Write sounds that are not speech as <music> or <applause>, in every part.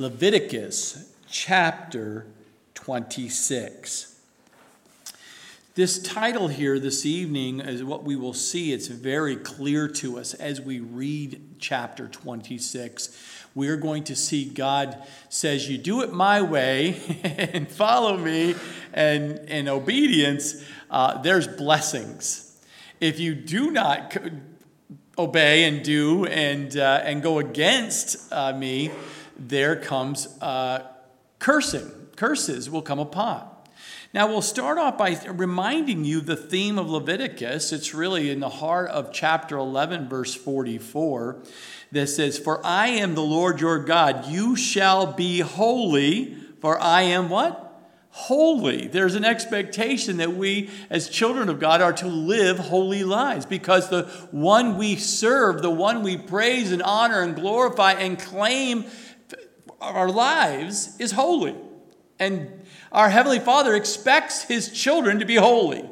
Leviticus chapter 26. This title here this evening is what we will see. It's very clear to us as we read chapter 26. We're going to see God says, You do it my way <laughs> and follow me and in obedience, uh, there's blessings. If you do not obey and do and, uh, and go against uh, me, there comes uh, cursing. Curses will come upon. Now, we'll start off by reminding you the theme of Leviticus. It's really in the heart of chapter 11, verse 44, that says, For I am the Lord your God. You shall be holy, for I am what? Holy. There's an expectation that we, as children of God, are to live holy lives because the one we serve, the one we praise and honor and glorify and claim our lives is holy. And our Heavenly Father expects His children to be holy.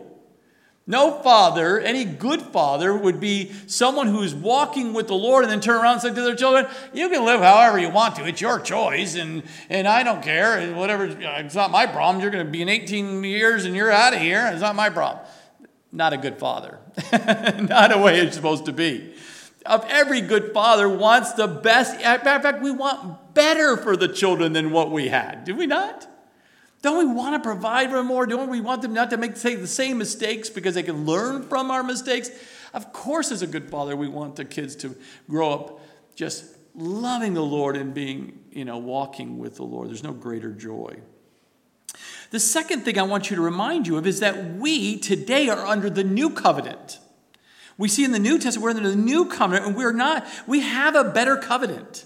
No father, any good father, would be someone who's walking with the Lord and then turn around and say to their children, You can live however you want to. It's your choice, and, and I don't care. And whatever, it's not my problem. You're going to be in 18 years and you're out of here. It's not my problem. Not a good father. <laughs> not a way it's supposed to be of every good father wants the best. In fact, we want better for the children than what we had. Do we not? Don't we want to provide for them more? Don't we want them not to make the same mistakes because they can learn from our mistakes? Of course, as a good father, we want the kids to grow up just loving the Lord and being, you know, walking with the Lord. There's no greater joy. The second thing I want you to remind you of is that we today are under the new covenant. We see in the New Testament, we're under the new covenant, and we're not, we have a better covenant.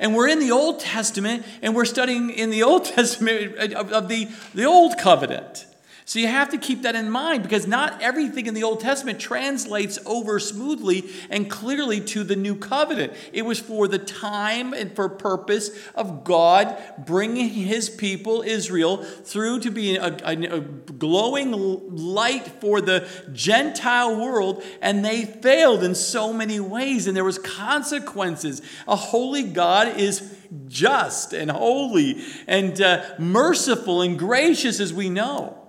And we're in the Old Testament, and we're studying in the Old <laughs> Testament of, the, the Old Covenant. So you have to keep that in mind because not everything in the Old Testament translates over smoothly and clearly to the new covenant. It was for the time and for purpose of God bringing his people, Israel, through to be a, a, a glowing light for the Gentile world, and they failed in so many ways, and there was consequences. A holy God is just and holy and uh, merciful and gracious as we know.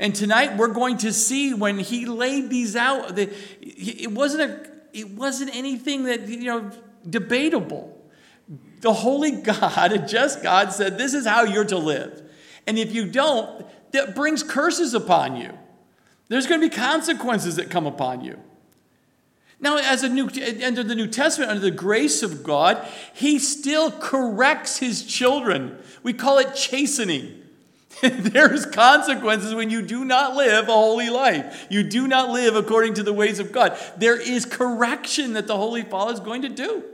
And tonight we're going to see when he laid these out, it wasn't a, it wasn't anything that you know debatable. The holy <laughs> God, a just God, said, "This is how you're to live," and if you don't, that brings curses upon you. There's going to be consequences that come upon you. Now, as a new under the New Testament, under the grace of God, He still corrects His children. We call it chastening. <laughs> There's consequences when you do not live a holy life. You do not live according to the ways of God. There is correction that the Holy Father is going to do.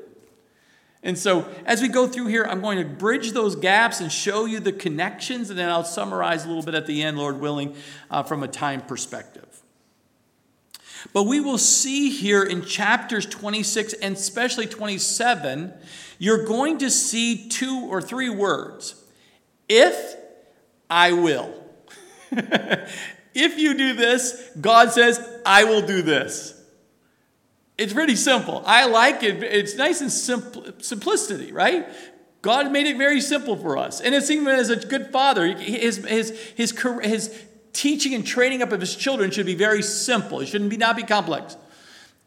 And so, as we go through here, I'm going to bridge those gaps and show you the connections, and then I'll summarize a little bit at the end, Lord willing, uh, from a time perspective. But we will see here in chapters 26 and especially 27, you're going to see two or three words if I will. <laughs> if you do this, God says, I will do this. It's pretty simple. I like it. It's nice and simple, simplicity, right? God made it very simple for us. And it's even as a good father, his, his, his, his teaching and training up of his children should be very simple. It shouldn't be, not be complex.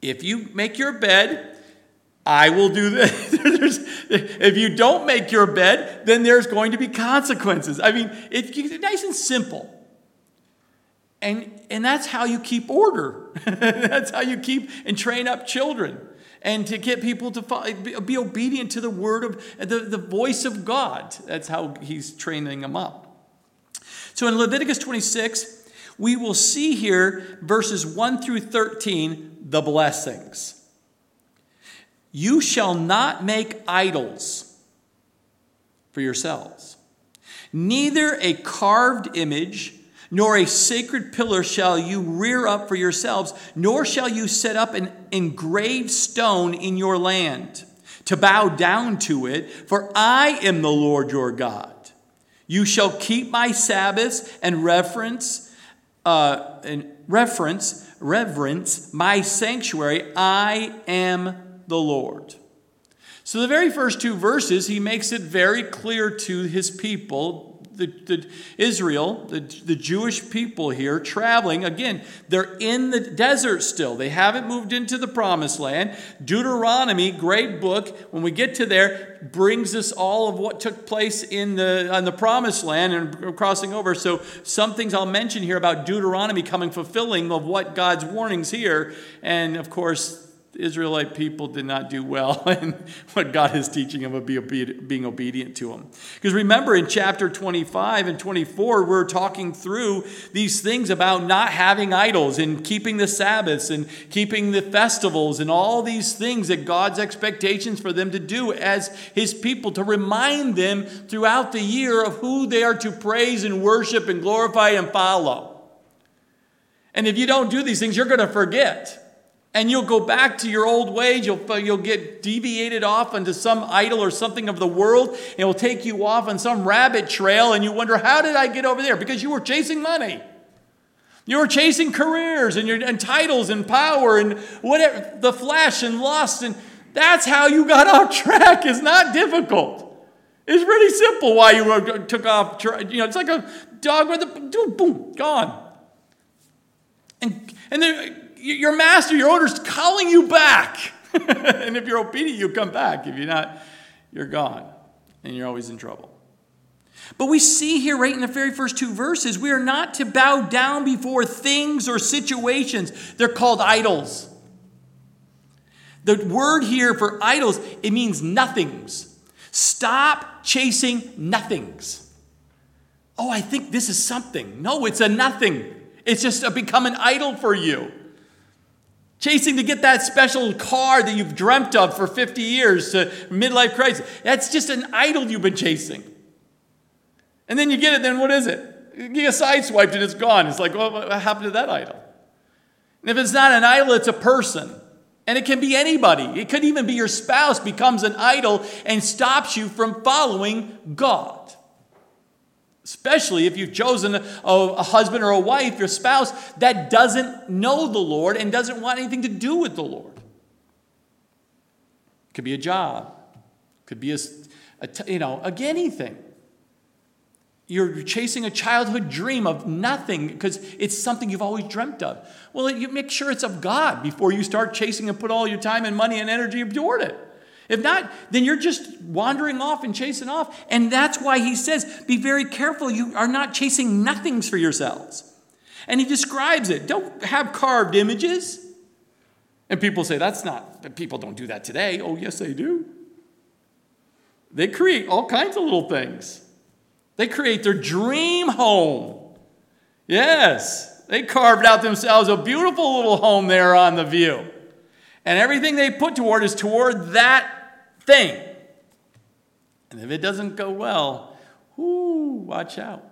If you make your bed, I will do this. <laughs> if you don't make your bed, then there's going to be consequences. I mean, it's nice and simple. And, and that's how you keep order. <laughs> that's how you keep and train up children and to get people to be obedient to the word of the, the voice of God. That's how he's training them up. So in Leviticus 26, we will see here verses 1 through 13 the blessings. You shall not make idols for yourselves. Neither a carved image nor a sacred pillar shall you rear up for yourselves, nor shall you set up an engraved stone in your land to bow down to it, for I am the Lord your God. You shall keep my Sabbaths and reference, uh, and reference, reverence my sanctuary. I am the Lord. So, the very first two verses, he makes it very clear to his people the, the, Israel, the, the Jewish people here traveling. Again, they're in the desert still. They haven't moved into the promised land. Deuteronomy, great book, when we get to there, brings us all of what took place in the, on the promised land and crossing over. So, some things I'll mention here about Deuteronomy coming fulfilling of what God's warnings here. And of course, the Israelite people did not do well <laughs> in what God is teaching them of being obedient to Him. Because remember, in chapter 25 and 24, we're talking through these things about not having idols and keeping the Sabbaths and keeping the festivals and all these things that God's expectations for them to do as His people, to remind them throughout the year of who they are to praise and worship and glorify and follow. And if you don't do these things, you're going to forget. And you'll go back to your old ways. You'll, you'll get deviated off into some idol or something of the world. It will take you off on some rabbit trail. And you wonder, how did I get over there? Because you were chasing money. You were chasing careers and, your, and titles and power and whatever, the flesh and lust. And that's how you got <laughs> off track. It's not difficult. It's really simple why you took off. You know, it's like a dog with a boom, boom, gone. And, and then your master, your owner's calling you back. <laughs> and if you're obedient, you come back. If you're not, you're gone. And you're always in trouble. But we see here, right in the very first two verses, we are not to bow down before things or situations. They're called idols. The word here for idols, it means nothings. Stop chasing nothings. Oh, I think this is something. No, it's a nothing. It's just become an idol for you. Chasing to get that special car that you've dreamt of for 50 years to midlife crisis. That's just an idol you've been chasing. And then you get it, then what is it? You get sideswiped and it's gone. It's like, well, what happened to that idol? And if it's not an idol, it's a person. And it can be anybody. It could even be your spouse becomes an idol and stops you from following God especially if you've chosen a, a, husband or a wife, your spouse, that doesn't know the Lord and doesn't want anything to do with the Lord. It Could be a job, it could be a, you know, again, anything. You're chasing a childhood dream of nothing because it's something you've always dreamt of. Well, you make sure it's of God before you start chasing and put all your time and money and energy toward it. If not, then you're just wandering off and chasing off. And that's why he says, be very careful. You are not chasing nothings for yourselves. And he describes it. Don't have carved images. And people say, that's not, people don't do that today. Oh, yes, they do. They create all kinds of little things. They create their dream home. Yes, they carved out themselves a beautiful little home there on the view. And everything they put toward is toward that thing. And if it doesn't go well, whoo, watch out.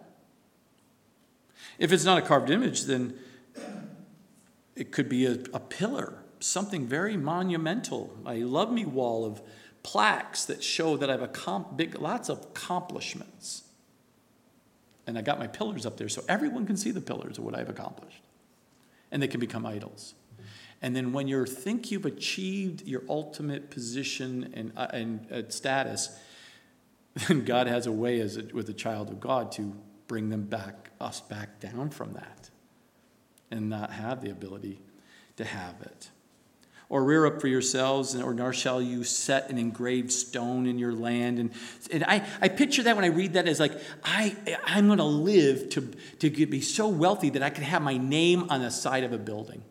If it's not a carved image, then it could be a, a pillar, something very monumental, a love me wall of plaques that show that I have a big, lots of accomplishments. And I got my pillars up there so everyone can see the pillars of what I've accomplished. And they can become idols. And then when you think you've achieved your ultimate position and, uh, and uh, status, <laughs> then God has a way as a, with a child of God to bring them back, us back down from that and not have the ability to have it. Or rear up for yourselves, or nor shall you set an engraved stone in your land. And, and I, I picture that when I read that as like, I, I'm going to live to, to be so wealthy that I can have my name on the side of a building.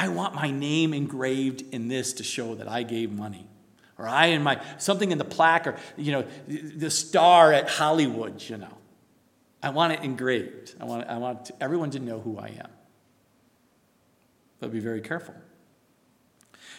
I want my name engraved in this to show that I gave money. Or I and my, something in the plaque, or, you know, the star at Hollywood, you know. I want it engraved. I want, I want everyone to know who I am. But be very careful.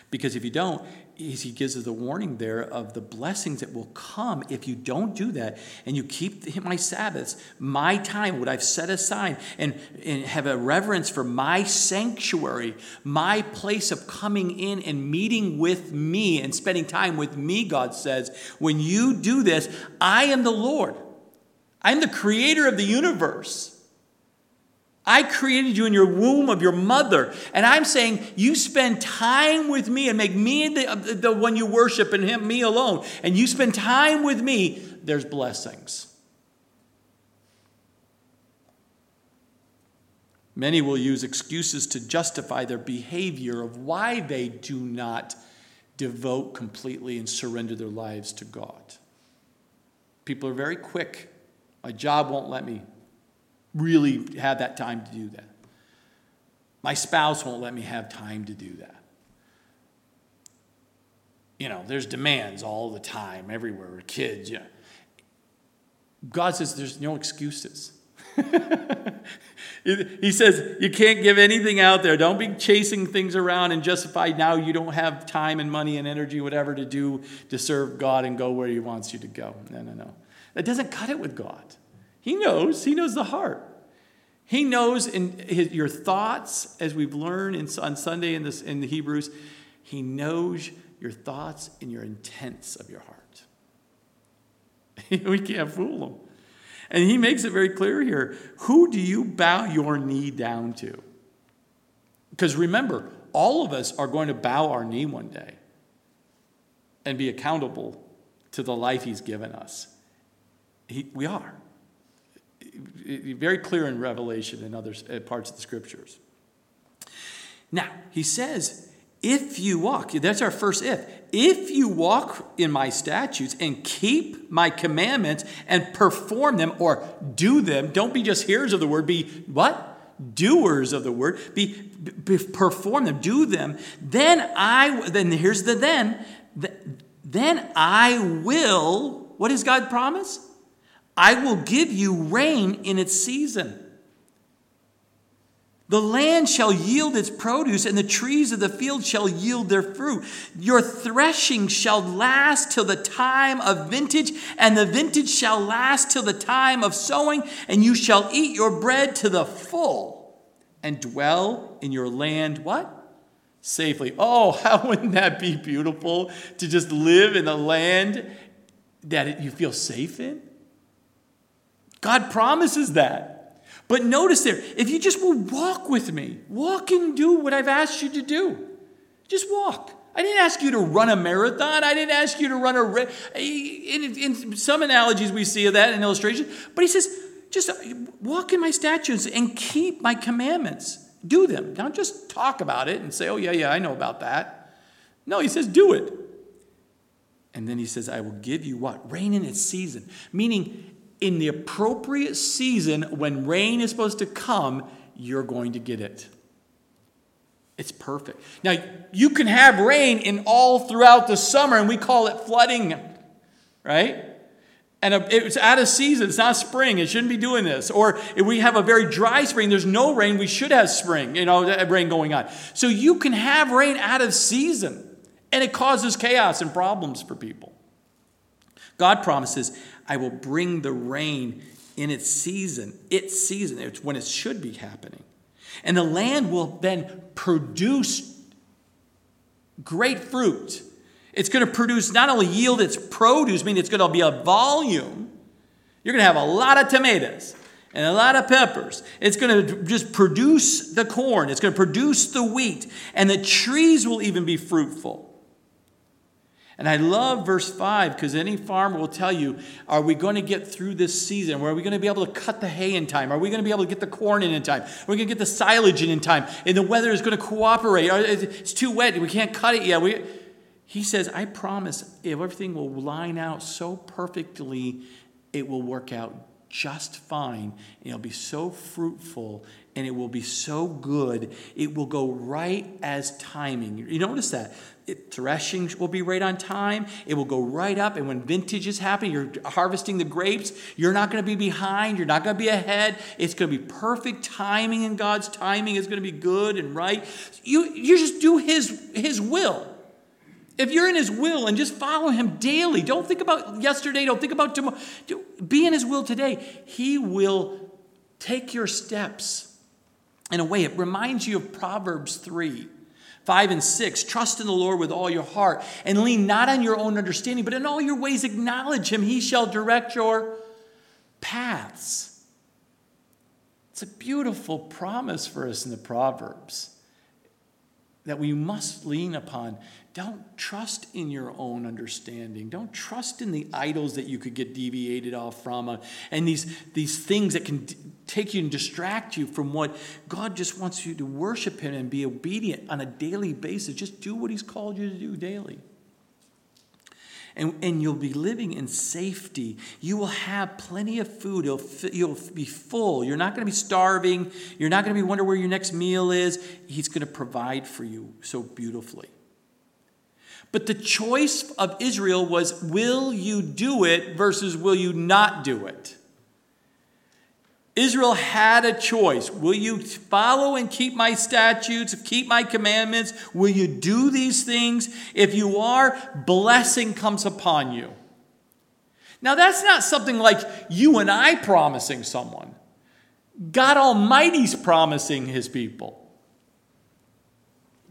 Because if you don't, he gives us a warning there of the blessings that will come if you don't do that and you keep my Sabbaths, my time, what I've set aside, and, and have a reverence for my sanctuary, my place of coming in and meeting with me and spending time with me, God says. When you do this, I am the Lord. I'm the creator of the universe. I created you in your womb of your mother. And I'm saying you spend time with me and make me the, uh, the one you worship and him, me alone. And you spend time with me, there's blessings. Many will use excuses to justify their behavior of why they do not devote completely and surrender their lives to God. People are very quick. My job won't let me really have that time to do that. My spouse won't let me have time to do that. You know, there's demands all the time, everywhere, kids, yeah. God says there's no excuses. <laughs> he says you can't give anything out there. Don't be chasing things around and justify now you don't have time and money and energy, whatever, to do to serve God and go where He wants you to go. No, no, no. That doesn't cut it with God. He knows, He knows the heart. He knows in his, your thoughts, as we've learned in, on Sunday in, this, in the Hebrews, He knows your thoughts and your intents of your heart. <laughs> we can't fool Him. And he makes it very clear here who do you bow your knee down to? Because remember, all of us are going to bow our knee one day and be accountable to the life he's given us. He, we are. Very clear in Revelation and other uh, parts of the scriptures. Now, he says, if you walk, that's our first if. If you walk in my statutes and keep my commandments and perform them or do them, don't be just hearers of the word, be what? Doers of the word, be, be perform them, do them. Then I, then here's the then, then I will, what does God promise? I will give you rain in its season the land shall yield its produce, and the trees of the field shall yield their fruit. Your threshing shall last till the time of vintage, and the vintage shall last till the time of sowing, and you shall eat your bread to the full, and dwell in your land what? Safely. Oh, <laughs> how wouldn't that be beautiful to just live in a land that you feel safe in? God promises that. But notice there, if you just will walk with me, walk and do what I've asked you to do. Just walk. I didn't ask you to run a marathon. I didn't ask you to run a. In, in some analogies, we see of that in illustration. But he says, just walk in my statutes and keep my commandments. Do them. Don't just talk about it and say, oh, yeah, yeah, I know about that. No, he says, do it. And then he says, I will give you what? Rain in its season. Meaning, in the appropriate season when rain is supposed to come, you're going to get it. It's perfect. Now, you can have rain in all throughout the summer, and we call it flooding, right? And it's out of season. It's not spring. It shouldn't be doing this. Or if we have a very dry spring, there's no rain. We should have spring, you know, rain going on. So you can have rain out of season, and it causes chaos and problems for people. God promises, I will bring the rain in its season, its season, it's when it should be happening. And the land will then produce great fruit. It's going to produce not only yield its produce, meaning it's going to be a volume. You're going to have a lot of tomatoes and a lot of peppers. It's going to just produce the corn, it's going to produce the wheat, and the trees will even be fruitful. And I love verse 5 because any farmer will tell you are we going to get through this season? Are we going to be able to cut the hay in time? Are we going to be able to get the corn in in time? Are we going to get the silage in in time? And the weather is going to cooperate. It's too wet. We can't cut it yet. We, he says, I promise if everything will line out so perfectly, it will work out just fine. And it'll be so fruitful and it will be so good. It will go right as timing. You notice that? It, threshing will be right on time. It will go right up. And when vintage is happening, you're harvesting the grapes, you're not going to be behind. You're not going to be ahead. It's going to be perfect timing, and God's timing is going to be good and right. You, you just do his, his will. If you're in His will and just follow Him daily, don't think about yesterday, don't think about tomorrow. Be in His will today. He will take your steps. In a way, it reminds you of Proverbs 3. 5 and 6 Trust in the Lord with all your heart and lean not on your own understanding, but in all your ways acknowledge him. He shall direct your paths. It's a beautiful promise for us in the Proverbs that we must lean upon. Don't trust in your own understanding. Don't trust in the idols that you could get deviated off from uh, and these, these things that can take you and distract you from what God just wants you to worship Him and be obedient on a daily basis. Just do what He's called you to do daily and, and you'll be living in safety. You will have plenty of food. You'll, you'll be full. You're not going to be starving. You're not going to be wondering where your next meal is. He's going to provide for you so beautifully. But the choice of Israel was will you do it versus will you not do it? Israel had a choice. Will you follow and keep my statutes, keep my commandments? Will you do these things? If you are, blessing comes upon you. Now, that's not something like you and I promising someone. God Almighty's promising his people.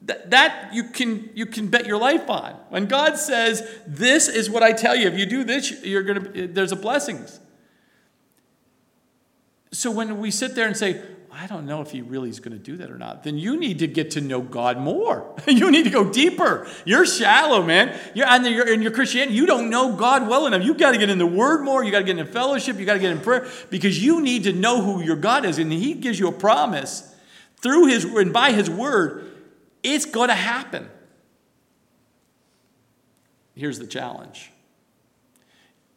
That, that you, can, you can bet your life on. When God says, This is what I tell you, if you do this, you're gonna, there's a blessings. So when we sit there and say, I don't know if he really is going to do that or not, then you need to get to know God more. <laughs> you need to go deeper. You're shallow, man. You're, and you're, in your Christianity, you don't know God well enough. You've got to get in the Word more. you got to get in fellowship. you got to get in prayer because you need to know who your God is. And he gives you a promise through his and by his Word, it's going to happen. Here's the challenge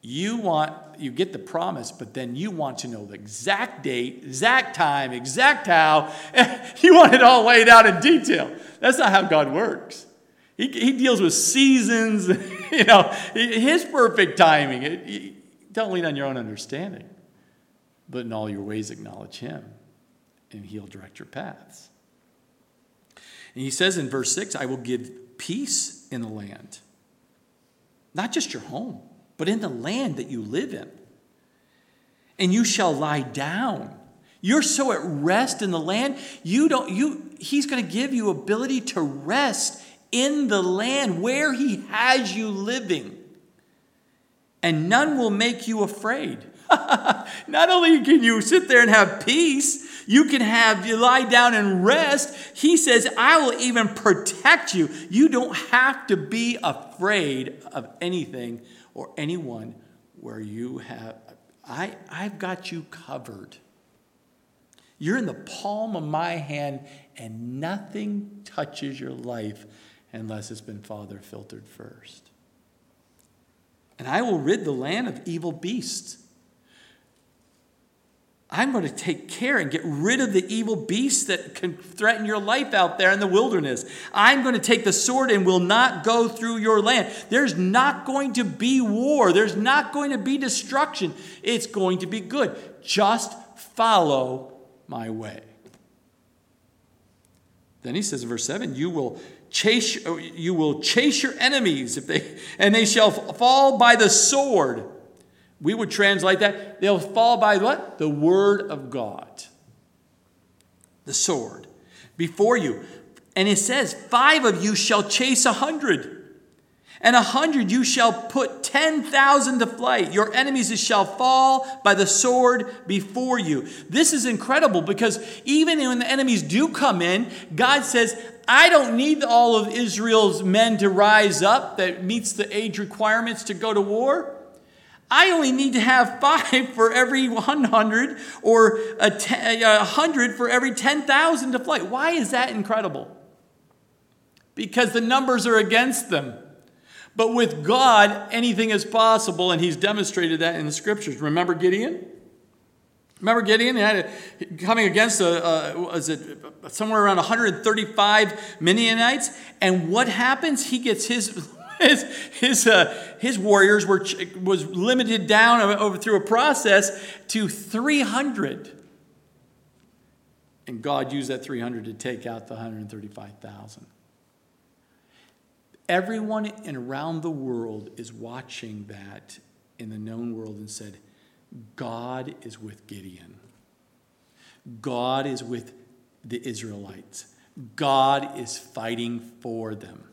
you want, you get the promise, but then you want to know the exact date, exact time, exact how. <laughs> you want it all laid out in detail. That's not how God works. He, he deals with seasons, <laughs> you know, his perfect timing. don't lean on your own understanding, but in all your ways acknowledge him, and he'll direct your paths. And he says in verse 6 I will give peace in the land, not just your home but in the land that you live in. And you shall lie down. You're so at rest in the land, you don't you he's going to give you ability to rest in the land where he has you living. And none will make you afraid. <laughs> Not only can you sit there and have peace, you can have you lie down and rest. He says, I will even protect you. You don't have to be afraid of anything or anyone where you have, I, I've got you covered. You're in the palm of my hand, and nothing touches your life unless it's been Father filtered first. And I will rid the land of evil beasts I'm going to take care and get rid of the evil beasts that can threaten your life out there in the wilderness. I'm going to take the sword and will not go through your land. There's not going to be war, there's not going to be destruction. It's going to be good. Just follow my way. Then he says in verse 7 you will chase you will chase your enemies if they and they shall fall by the sword we would translate that, they'll fall by what? The word of God. The sword before you. And it says, Five of you shall chase a hundred, and a hundred you shall put ten thousand to flight. Your enemies shall fall by the sword before you. This is incredible because even when the enemies do come in, God says, I don't need all of Israel's men to rise up that meets the age requirements to go to war. I only need to have five for every 100 or a, ten, a 100 for every 10,000 to flight. Why is that incredible? Because the numbers are against them. But with God, anything is possible, and He's demonstrated that in the scriptures. Remember Gideon? Remember Gideon? He had a, coming against a, a, was it somewhere around 135 Midianites, and what happens? He gets his <laughs> his, his, uh, his warriors were, was limited down over through a process to 300. And God used that 300 to take out the 135,000. Everyone in around the world is watching that in the known world and said, God is with Gideon. God is with the Israelites. God is fighting for them.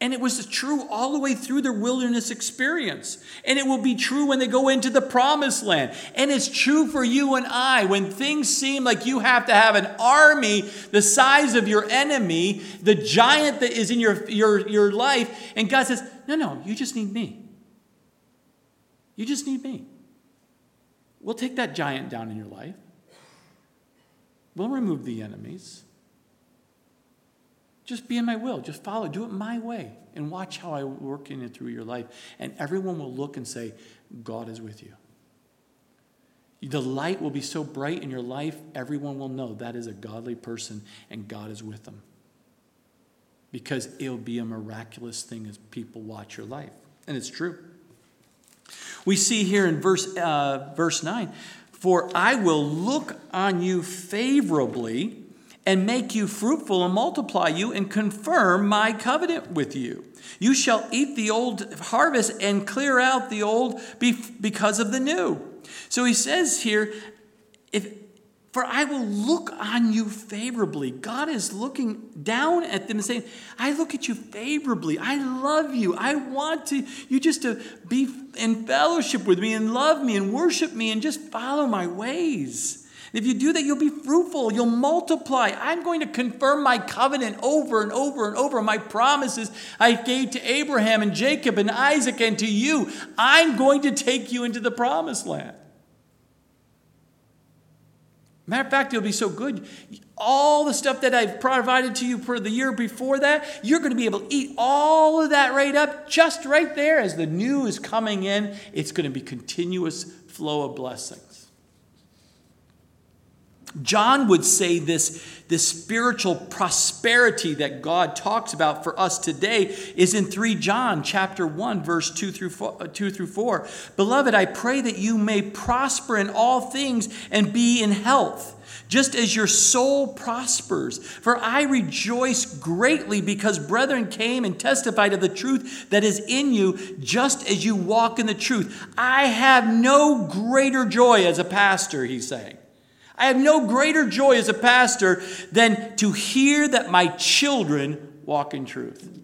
And it was true all the way through their wilderness experience. And it will be true when they go into the promised land. And it's true for you and I. When things seem like you have to have an army the size of your enemy, the giant that is in your, your, your life, and God says, No, no, you just need me. You just need me. We'll take that giant down in your life, we'll remove the enemies. Just be in my will. Just follow. Do it my way. And watch how I work in it through your life. And everyone will look and say, God is with you. The light will be so bright in your life, everyone will know that is a godly person and God is with them. Because it'll be a miraculous thing as people watch your life. And it's true. We see here in verse, uh, verse 9 For I will look on you favorably and make you fruitful and multiply you and confirm my covenant with you. You shall eat the old harvest and clear out the old because of the new. So he says here, if for I will look on you favorably. God is looking down at them and saying, I look at you favorably. I love you. I want to you just to be in fellowship with me and love me and worship me and just follow my ways. If you do that, you'll be fruitful, you'll multiply. I'm going to confirm my covenant over and over and over, my promises I gave to Abraham and Jacob and Isaac and to you. I'm going to take you into the promised land. Matter of fact, it'll be so good. All the stuff that I've provided to you for the year before that, you're going to be able to eat all of that right up just right there as the new is coming in. It's going to be continuous flow of blessing. John would say this, this spiritual prosperity that God talks about for us today is in 3 John chapter 1 verse 2 through 4, uh, 2 through 4. Beloved, I pray that you may prosper in all things and be in health, just as your soul prospers. For I rejoice greatly because brethren came and testified of the truth that is in you, just as you walk in the truth. I have no greater joy as a pastor, he's saying I have no greater joy as a pastor than to hear that my children walk in truth.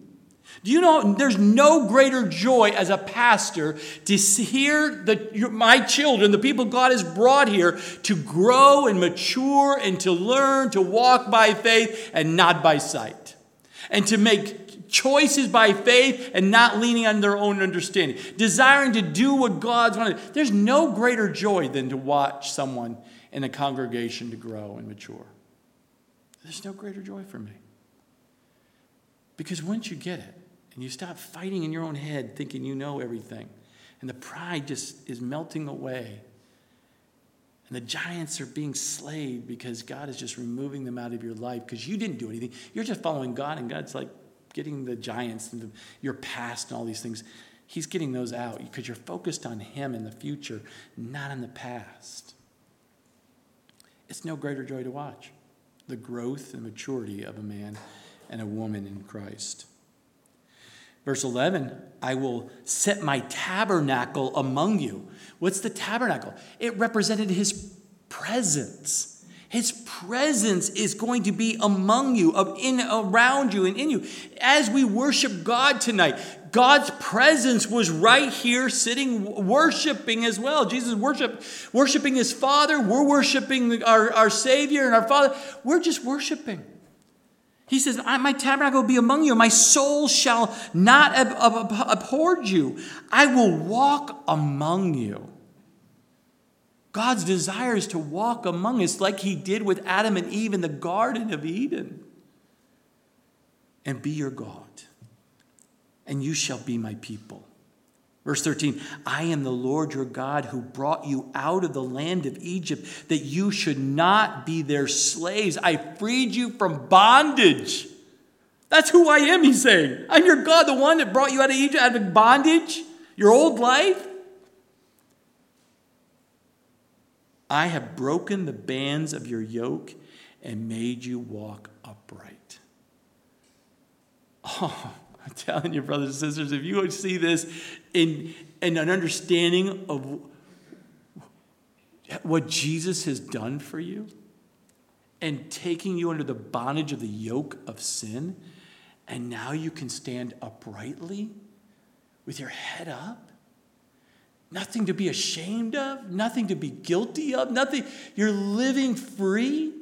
Do you know there's no greater joy as a pastor to hear the, my children, the people God has brought here, to grow and mature and to learn to walk by faith and not by sight, and to make choices by faith and not leaning on their own understanding, desiring to do what God's wanted. There's no greater joy than to watch someone in a congregation to grow and mature. There's no greater joy for me. Because once you get it and you stop fighting in your own head thinking you know everything, and the pride just is melting away, and the giants are being slayed because God is just removing them out of your life because you didn't do anything. You're just following God, and God's like getting the giants and the, your past and all these things. He's getting those out because you're focused on Him in the future, not in the past. It's no greater joy to watch the growth and maturity of a man and a woman in Christ. Verse 11, I will set my tabernacle among you. What's the tabernacle? It represented his presence. His presence is going to be among you, in around you and in you. As we worship God tonight, God's presence was right here sitting worshiping as well. Jesus worship worshiping his Father. We're worshiping our, our Savior and our Father. We're just worshiping. He says, My tabernacle will be among you. My soul shall not ab- ab- abhor you. I will walk among you. God's desire is to walk among us like he did with Adam and Eve in the Garden of Eden and be your God and you shall be my people. Verse 13, I am the Lord your God who brought you out of the land of Egypt, that you should not be their slaves. I freed you from bondage. That's who I am, he's saying. I'm your God, the one that brought you out of Egypt, out of bondage, your old life. I have broken the bands of your yoke and made you walk upright. Oh, I'm telling you, brothers and sisters, if you would see this in, in an understanding of what Jesus has done for you and taking you under the bondage of the yoke of sin And now you can stand uprightly with your head up. Nothing to be ashamed of, nothing to be guilty of, nothing. You're living free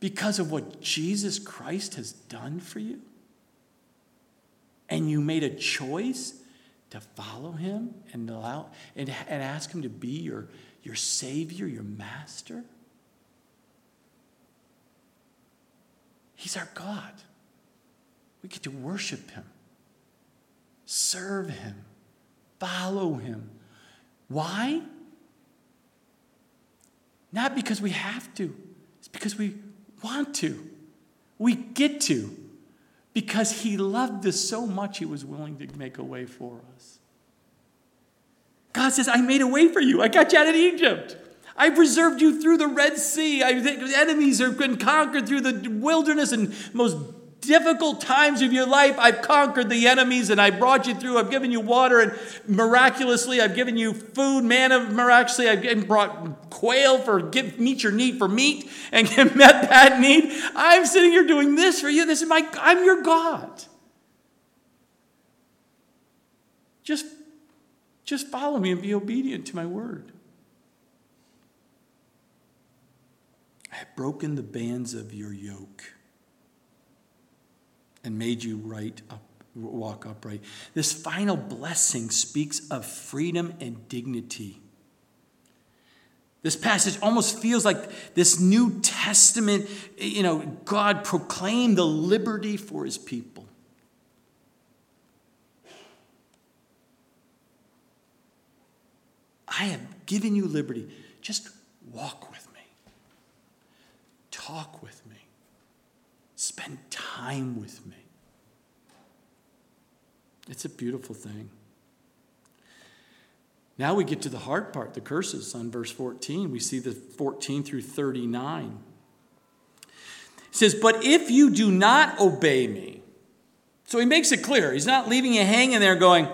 because of what Jesus Christ has done for you. And you made a choice to follow him and allow and, and ask him to be your, your savior, your master. He's our God. We get to worship him, serve him, follow him. Why? Not because we have to, it's because we want to. We get to. Because he loved us so much, he was willing to make a way for us. God says, I made a way for you. I got you out of Egypt. I preserved you through the Red Sea. I, enemies have been conquered through the wilderness and most difficult times of your life, I've conquered the enemies and I brought you through. I've given you water and miraculously, I've given you food, manna miraculously. I've brought quail for give, meet your need for meat and <laughs> met that need. I'm sitting here doing this for you. This is my, I'm your God. Just, just follow me and be obedient to my word. I have broken the bands of your yoke and made you right up, walk upright. This final blessing speaks of freedom and dignity. This passage almost feels like this New Testament, you know, God proclaimed the liberty for his people. I have given you liberty. Just walk with me, talk with me. Spend time with me. It's a beautiful thing. Now we get to the hard part, the curses on verse 14. We see the 14 through 39. It says, But if you do not obey me, so he makes it clear. He's not leaving you hanging there going,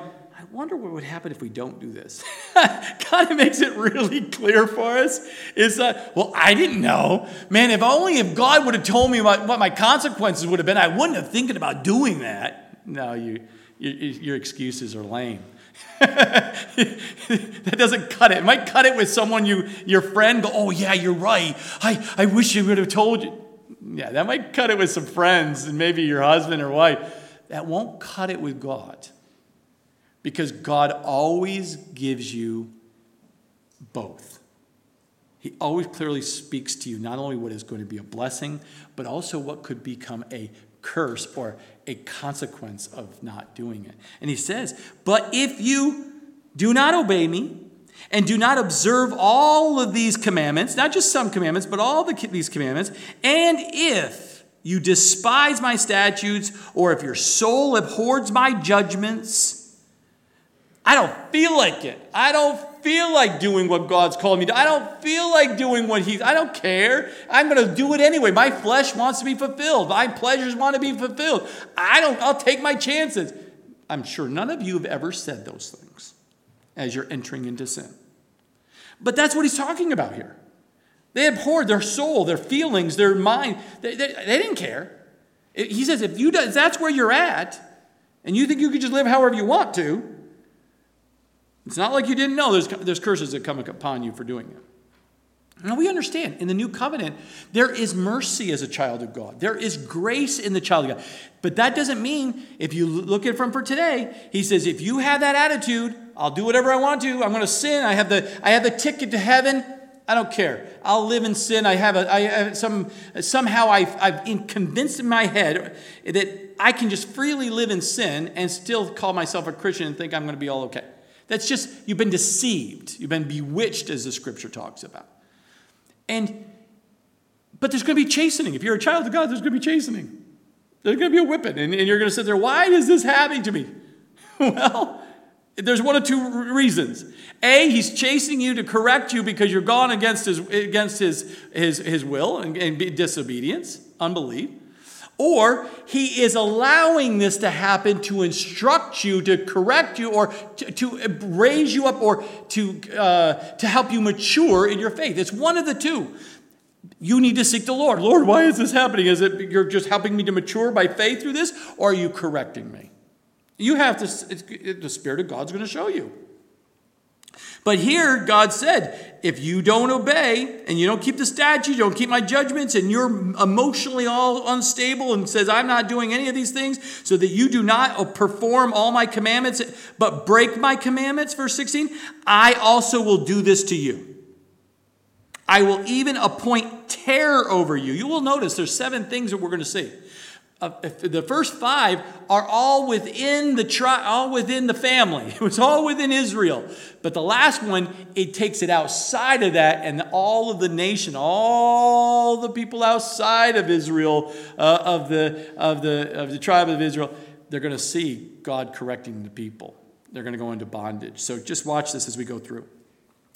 wonder what would happen if we don't do this. <laughs> kind of makes it really clear for us. Is that, well, I didn't know. Man, if only if God would have told me what, what my consequences would have been, I wouldn't have thinking about doing that. No, you, you your excuses are lame. <laughs> that doesn't cut it. It might cut it with someone you, your friend, go, oh, yeah, you're right. I, I wish you would have told you. Yeah, that might cut it with some friends and maybe your husband or wife. That won't cut it with God. Because God always gives you both. He always clearly speaks to you not only what is going to be a blessing, but also what could become a curse or a consequence of not doing it. And he says, But if you do not obey me, and do not observe all of these commandments, not just some commandments, but all the, these commandments, and if you despise my statutes, or if your soul abhors my judgments, I don't feel like it. I don't feel like doing what God's called me to. I don't feel like doing what He's. I don't care. I'm going to do it anyway. My flesh wants to be fulfilled. My pleasures want to be fulfilled. I don't. I'll take my chances. I'm sure none of you have ever said those things as you're entering into sin. But that's what he's talking about here. They abhorred their soul, their feelings, their mind. They, they, they didn't care. He says, if you if that's where you're at, and you think you can just live however you want to, it's not like you didn't know there's, there's curses that come upon you for doing it. Now we understand in the new covenant, there is mercy as a child of God. There is grace in the child of God. But that doesn't mean, if you look at from for today, he says, if you have that attitude, I'll do whatever I want to, I'm going to sin, I have the, I have the ticket to heaven, I don't care. I'll live in sin. I have a, I have some, somehow I've, I've convinced in my head that I can just freely live in sin and still call myself a Christian and think I'm going to be all okay. That's just, you've been deceived. You've been bewitched, as the scripture talks about. And, but there's going to be chastening. If you're a child of God, there's going to be chastening. There's going to be a whipping. And, and you're going to sit there, why is this happening to me? <laughs> well, there's one of two reasons. A, he's chasing you to correct you because you're gone against his, against his, his, his will and, and disobedience, unbelief. Or he is allowing this to happen to instruct you, to correct you, or to, to raise you up, or to, uh, to help you mature in your faith. It's one of the two. You need to seek the Lord. Lord, why is this happening? Is it you're just helping me to mature by faith through this, or are you correcting me? You have to, the Spirit of God's going to show you. But here, God said, if you don't obey and you don't keep the statutes, you don't keep my judgments, and you're emotionally all unstable and says, I'm not doing any of these things, so that you do not perform all my commandments, but break my commandments, verse 16, I also will do this to you. I will even appoint terror over you. You will notice there's seven things that we're going to see. The first five are all within the tri- all within the family. <laughs> It was all within Israel. But the last one, it takes it outside of that, and all of the nation, all the people outside of Israel, uh, of the of the of the tribe of Israel, they're going to see God correcting the people. They're going to go into bondage. So just watch this as we go through.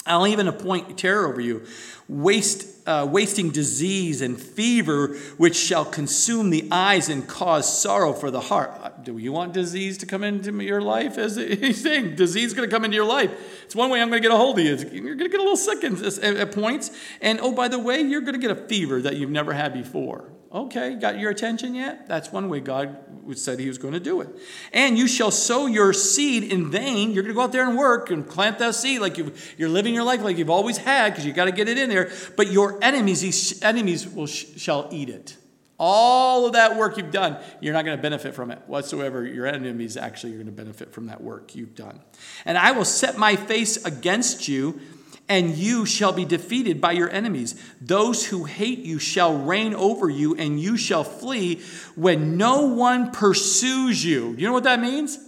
I'll even appoint terror over you, waste, uh, wasting disease and fever, which shall consume the eyes and cause sorrow for the heart. Uh, do you want disease to come into your life? As <laughs> he's saying, disease is going to come into your life. It's one way I'm going to get a hold of you. You're going to get a little sick at points. And oh, by the way, you're going to get a fever that you've never had before. Okay, got your attention yet? That's one way God said he was going to do it. And you shall sow your seed in vain. You're going to go out there and work and plant that seed like you are living your life like you've always had because you got to get it in there. But your enemies, these enemies will shall eat it. All of that work you've done, you're not going to benefit from it whatsoever. Your enemies actually are going to benefit from that work you've done. And I will set my face against you and you shall be defeated by your enemies. Those who hate you shall reign over you, and you shall flee when no one pursues you. You know what that means?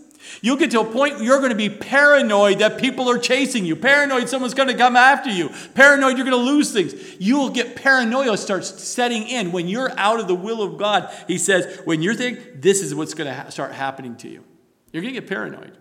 You'll get to a point where you're going to be paranoid that people are chasing you, paranoid someone's going to come after you, paranoid you're going to lose things. You'll get paranoia starts setting in when you're out of the will of God. He says, when you're thinking, this is what's going to ha- start happening to you. You're going to get paranoid.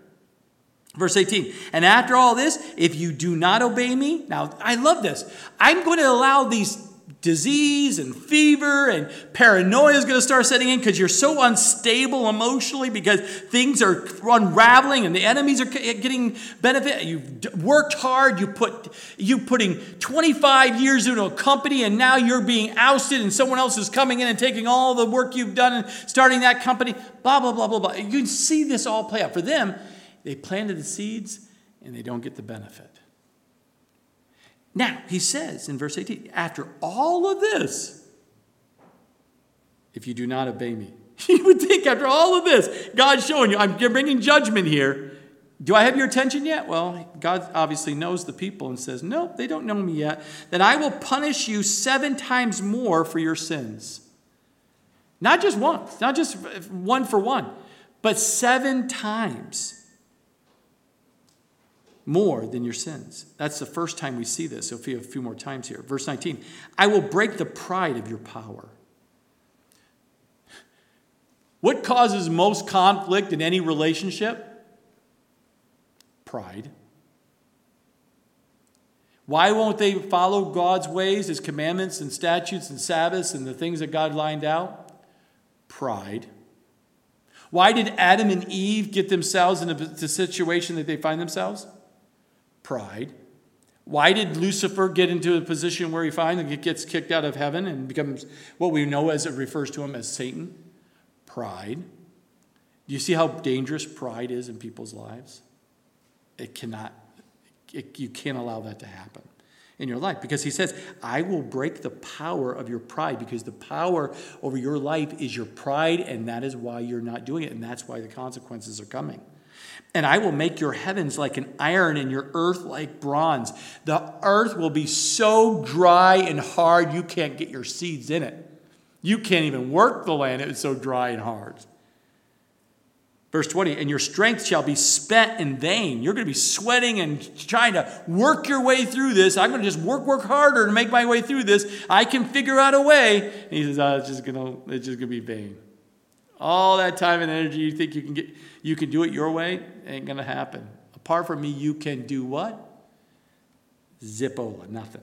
Verse 18, and after all this, if you do not obey me, now I love this. I'm going to allow these disease and fever and paranoia is going to start setting in because you're so unstable emotionally because things are unraveling and the enemies are getting benefit. You've worked hard you put you putting 25 years into a company and now you're being ousted and someone else is coming in and taking all the work you've done and starting that company. Blah blah blah blah blah. You can see this all play out. For them they planted the seeds and they don't get the benefit. Now, he says in verse 18, after all of this, if you do not obey me, <laughs> you would think after all of this, God's showing you, I'm bringing judgment here. Do I have your attention yet? Well, God obviously knows the people and says, Nope, they don't know me yet. Then I will punish you seven times more for your sins. Not just once, not just one for one, but seven times more than your sins. That's the first time we see this. So, a few more times here. Verse 19 I will break the pride of your power. What causes most conflict in any relationship? Pride. Why won't they follow God's ways, His commandments and statutes and Sabbaths and the things that God lined out? Pride. Why did Adam and Eve get themselves in the situation that they find themselves? Pride. Why did Lucifer get into a position where he finally gets kicked out of heaven and becomes what we know as it refers to him as Satan? Pride. Do you see how dangerous pride is in people's lives? It cannot, it, you can't allow that to happen in your life because he says, I will break the power of your pride because the power over your life is your pride, and that is why you're not doing it, and that's why the consequences are coming. And I will make your heavens like an iron and your earth like bronze. The earth will be so dry and hard you can't get your seeds in it. You can't even work the land, it's so dry and hard. Verse 20, and your strength shall be spent in vain. You're going to be sweating and trying to work your way through this. I'm going to just work, work harder to make my way through this. I can figure out a way. And he says, oh, it's just going to, it's just going to be vain. All that time and energy you think you can get, you can do it your way, ain't gonna happen. Apart from me, you can do what? Zippola, nothing.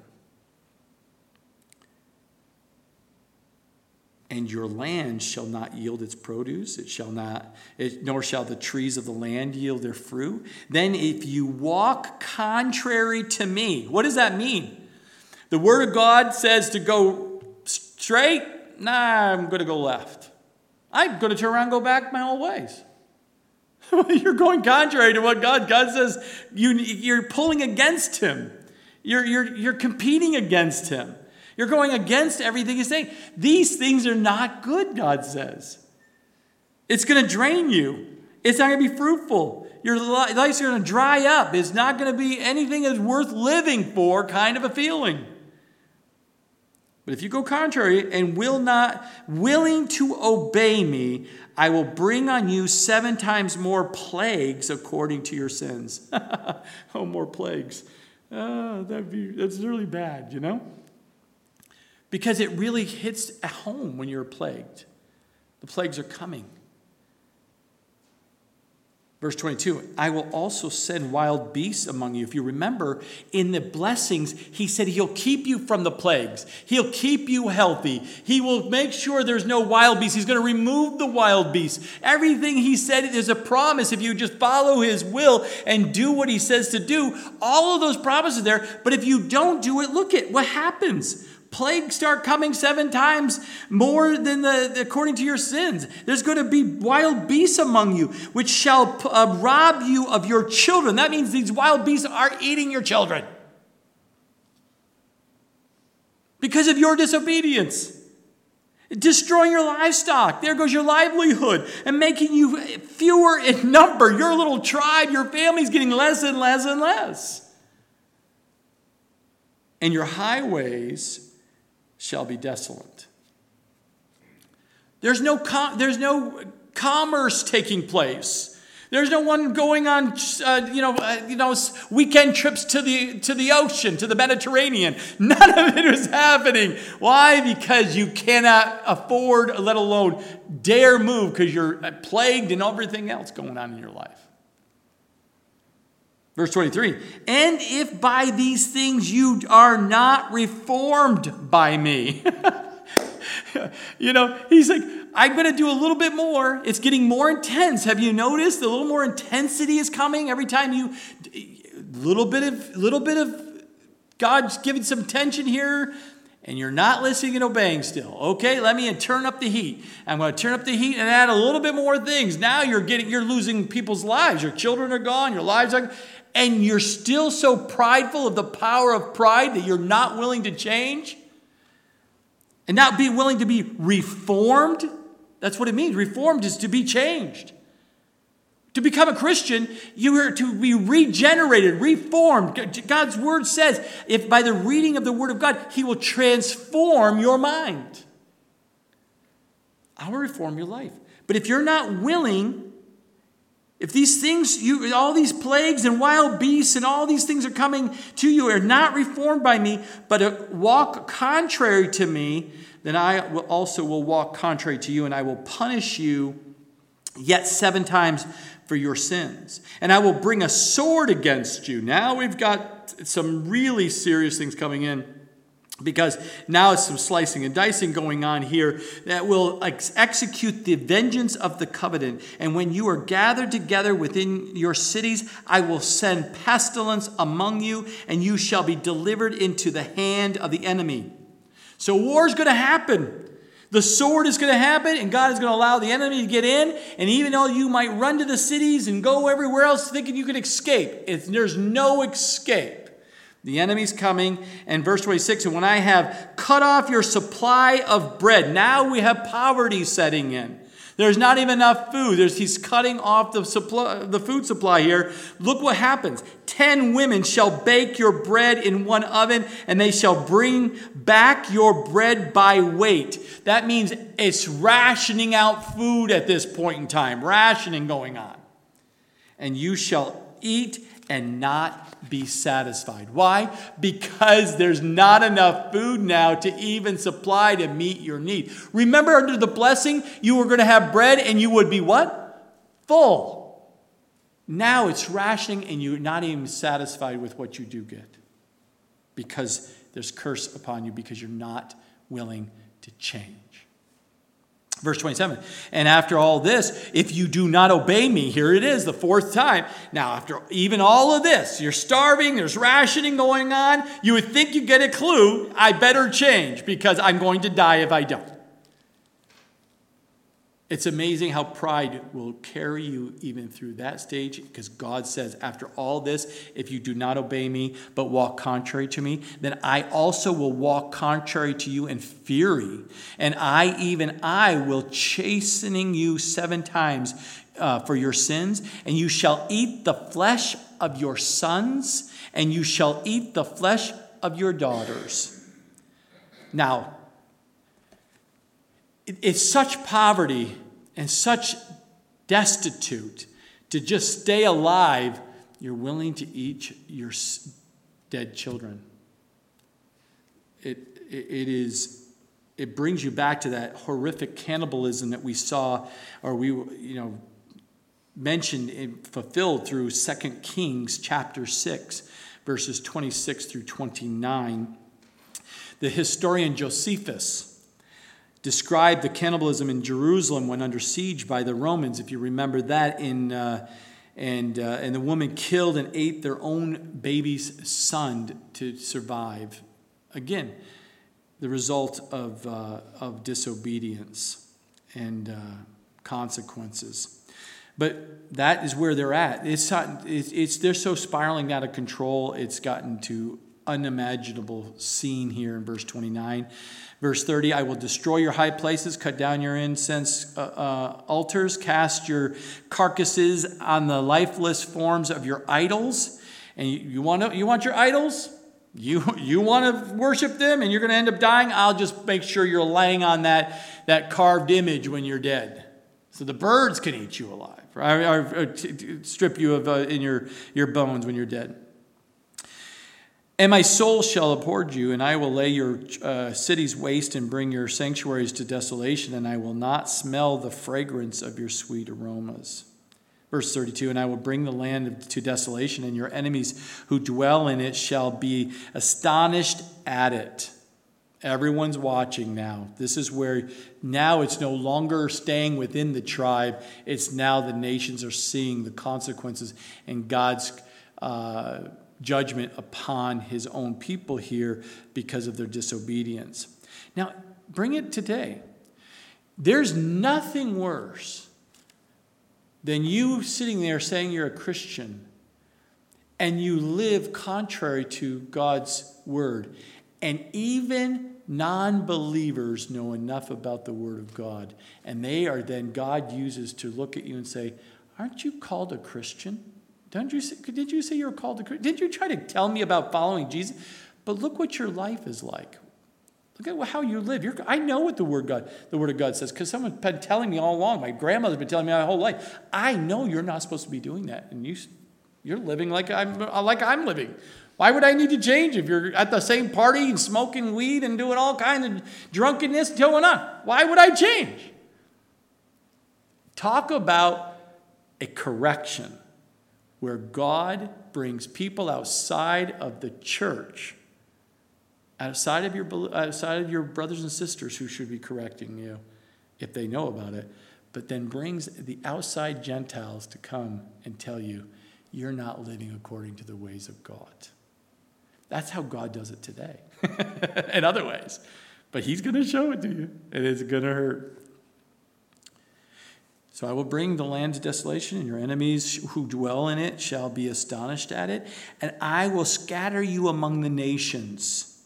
and your land shall not yield its produce it shall not it, nor shall the trees of the land yield their fruit then if you walk contrary to me what does that mean The Word of God says to go straight. Nah, I'm going to go left. I'm going to turn around and go back my old ways. <laughs> you're going contrary to what God, God says you, you're pulling against Him. You're, you're, you're competing against Him. You're going against everything He's saying. These things are not good, God says. It's going to drain you. It's not going to be fruitful. Your life's going to dry up. It's not going to be anything that's worth living for, kind of a feeling. But if you go contrary and will not willing to obey me, I will bring on you seven times more plagues according to your sins. <laughs> oh, more plagues. Oh, that'd be that's really bad, you know? Because it really hits at home when you're plagued. The plagues are coming. Verse 22 I will also send wild beasts among you. If you remember, in the blessings, he said he'll keep you from the plagues, he'll keep you healthy, he will make sure there's no wild beasts, he's going to remove the wild beasts. Everything he said is a promise. If you just follow his will and do what he says to do, all of those promises there. But if you don't do it, look at what happens plagues start coming seven times more than the, according to your sins. There's going to be wild beasts among you, which shall uh, rob you of your children. That means these wild beasts are eating your children because of your disobedience. Destroying your livestock. There goes your livelihood and making you fewer in number. Your little tribe, your family's getting less and less and less. And your highways shall be desolate. There's no, com- there's no commerce taking place. There's no one going on, uh, you know, uh, you know, weekend trips to the to the ocean, to the Mediterranean. <laughs> None of it is happening. Why? Because you cannot afford, let alone dare move, because you're plagued and everything else going on in your life. Verse 23 And if by these things you are not reformed by me. <laughs> you know, he's like, I'm going to do a little bit more. It's getting more intense. Have you noticed a little more intensity is coming every time you, little bit of, little bit of God's giving some tension here, and you're not listening and obeying still. Okay, let me turn up the heat. I'm going to turn up the heat and add a little bit more things. Now you're getting, you're losing people's lives. Your children are gone. Your lives are and you're still so prideful of the power of pride that you're not willing to change and not be willing to be reformed. That's what it means. Reformed is to be changed. To become a Christian, you are to be regenerated, reformed. God's word says if by the reading of the word of God, He will transform your mind. I will reform your life. But if you're not willing if these things, you, all these plagues and wild beasts and all these things are coming to you are not reformed by me, but walk contrary to me, then I will also will walk contrary to you, and I will punish you yet seven times for your sins. And I will bring a sword against you. Now we've got some really serious things coming in because now it's some slicing and dicing going on here that will ex- execute the vengeance of the covenant. And when you are gathered together within your cities, I will send pestilence among you, and you shall be delivered into the hand of the enemy. So war is going to happen. The sword is going to happen, and God is going to allow the enemy to get in. And even though you might run to the cities and go everywhere else thinking you can escape, there's no escape. The enemy's coming. And verse 26 And when I have cut off your supply of bread, now we have poverty setting in. There's not even enough food. There's, he's cutting off the, supply, the food supply here. Look what happens. Ten women shall bake your bread in one oven, and they shall bring back your bread by weight. That means it's rationing out food at this point in time, rationing going on. And you shall eat and not be satisfied. Why? Because there's not enough food now to even supply to meet your need. Remember, under the blessing, you were going to have bread and you would be what? Full. Now it's rationing and you're not even satisfied with what you do get because there's curse upon you because you're not willing to change. Verse 27. And after all this, if you do not obey me, here it is, the fourth time. Now, after even all of this, you're starving, there's rationing going on, you would think you get a clue. I better change because I'm going to die if I don't. It's amazing how pride will carry you even through that stage because God says, after all this, if you do not obey me but walk contrary to me, then I also will walk contrary to you in fury. And I, even I, will chastening you seven times uh, for your sins, and you shall eat the flesh of your sons, and you shall eat the flesh of your daughters. Now, it's such poverty and such destitute to just stay alive, you're willing to eat your dead children. It, it, is it brings you back to that horrific cannibalism that we saw or we you know mentioned and fulfilled through 2 Kings chapter 6 verses 26 through 29 the historian Josephus described the cannibalism in Jerusalem when under siege by the Romans, if you remember that, in, uh, and, uh, and the woman killed and ate their own baby's son to survive. Again, the result of, uh, of disobedience and uh, consequences. But that is where they're at. It's, not, it's, it's, they're so spiraling out of control, it's gotten to unimaginable scene here in verse 29. Verse 30 I will destroy your high places, cut down your incense uh, uh, altars, cast your carcasses on the lifeless forms of your idols. And you, you, want, you want your idols? You, you want to worship them and you're going to end up dying? I'll just make sure you're laying on that, that carved image when you're dead. So the birds can eat you alive, or, or, or strip you of uh, in your, your bones when you're dead. And my soul shall abhor you, and I will lay your uh, cities waste and bring your sanctuaries to desolation, and I will not smell the fragrance of your sweet aromas. Verse 32 And I will bring the land to desolation, and your enemies who dwell in it shall be astonished at it. Everyone's watching now. This is where now it's no longer staying within the tribe, it's now the nations are seeing the consequences and God's. Uh, judgment upon his own people here because of their disobedience. Now, bring it today. There's nothing worse than you sitting there saying you're a Christian and you live contrary to God's word. And even non believers know enough about the word of God. And they are then, God uses to look at you and say, Aren't you called a Christian? Don't you say, did you say you were called to Didn't you try to tell me about following Jesus? But look what your life is like. Look at how you live. You're, I know what the word God, the word of God says, because someone's been telling me all along. My grandmother's been telling me my whole life. I know you're not supposed to be doing that, and you, you're living like I'm uh, like I'm living. Why would I need to change if you're at the same party and smoking weed and doing all kinds of drunkenness going on? Why would I change? Talk about a correction where God brings people outside of the church, outside of your, outside of your brothers and sisters who should be correcting you if they know about it, but then brings the outside Gentiles to come and tell you, you're not living according to the ways of God. That's how God does it today <laughs> in other ways. But He's going to show it to you, and it's going to hurt. So I will bring the land to desolation, and your enemies who dwell in it shall be astonished at it, and I will scatter you among the nations.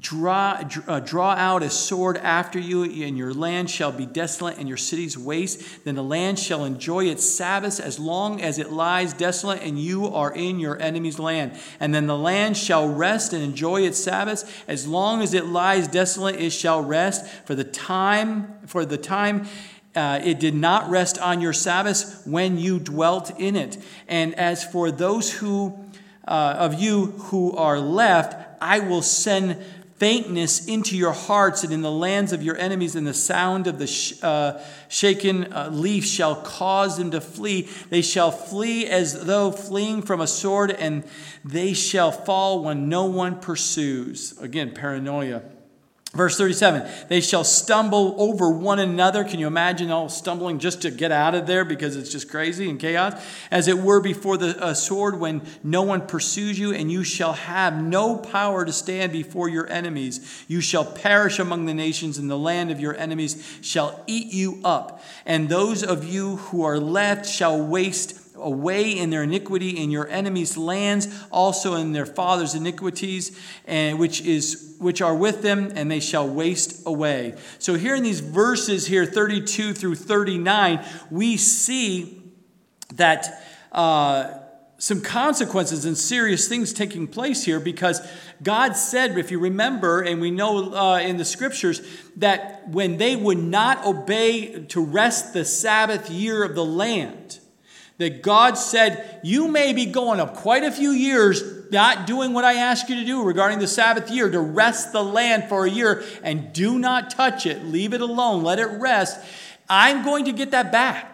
Draw, uh, draw out a sword after you, and your land shall be desolate, and your cities waste. Then the land shall enjoy its Sabbaths as long as it lies desolate, and you are in your enemy's land. And then the land shall rest and enjoy its Sabbaths as long as it lies desolate. It shall rest for the time for the time uh, it did not rest on your Sabbaths when you dwelt in it. And as for those who uh, of you who are left, I will send faintness into your hearts and in the lands of your enemies, and the sound of the sh- uh, shaken uh, leaf shall cause them to flee. They shall flee as though fleeing from a sword, and they shall fall when no one pursues. Again, paranoia Verse 37 They shall stumble over one another. Can you imagine all stumbling just to get out of there because it's just crazy and chaos? As it were before the uh, sword when no one pursues you, and you shall have no power to stand before your enemies. You shall perish among the nations, and the land of your enemies shall eat you up. And those of you who are left shall waste away in their iniquity in your enemies' lands, also in their fathers' iniquities, and which is which are with them, and they shall waste away. So here in these verses here, 32 through 39, we see that uh, some consequences and serious things taking place here because God said, if you remember, and we know uh, in the scriptures, that when they would not obey to rest the Sabbath year of the land, that God said, You may be going up quite a few years not doing what I ask you to do regarding the Sabbath year, to rest the land for a year and do not touch it. Leave it alone. Let it rest. I'm going to get that back.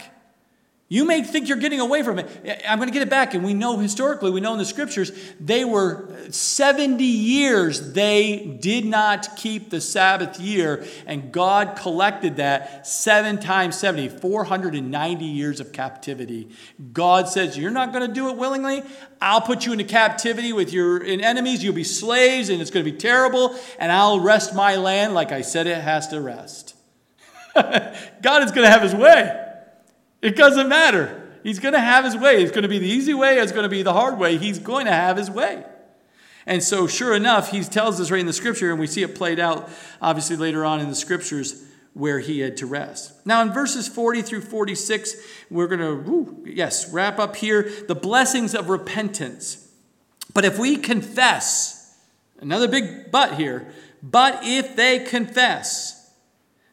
You may think you're getting away from it. I'm going to get it back. And we know historically, we know in the scriptures, they were 70 years they did not keep the Sabbath year. And God collected that seven times 70, 490 years of captivity. God says, You're not going to do it willingly. I'll put you into captivity with your enemies. You'll be slaves, and it's going to be terrible. And I'll rest my land like I said it has to rest. <laughs> God is going to have his way. It doesn't matter. He's going to have his way. It's going to be the easy way, it's going to be the hard way. He's going to have his way. And so, sure enough, he tells us right in the scripture, and we see it played out obviously later on in the scriptures where he had to rest. Now, in verses 40 through 46, we're going to, yes, wrap up here the blessings of repentance. But if we confess, another big but here, but if they confess,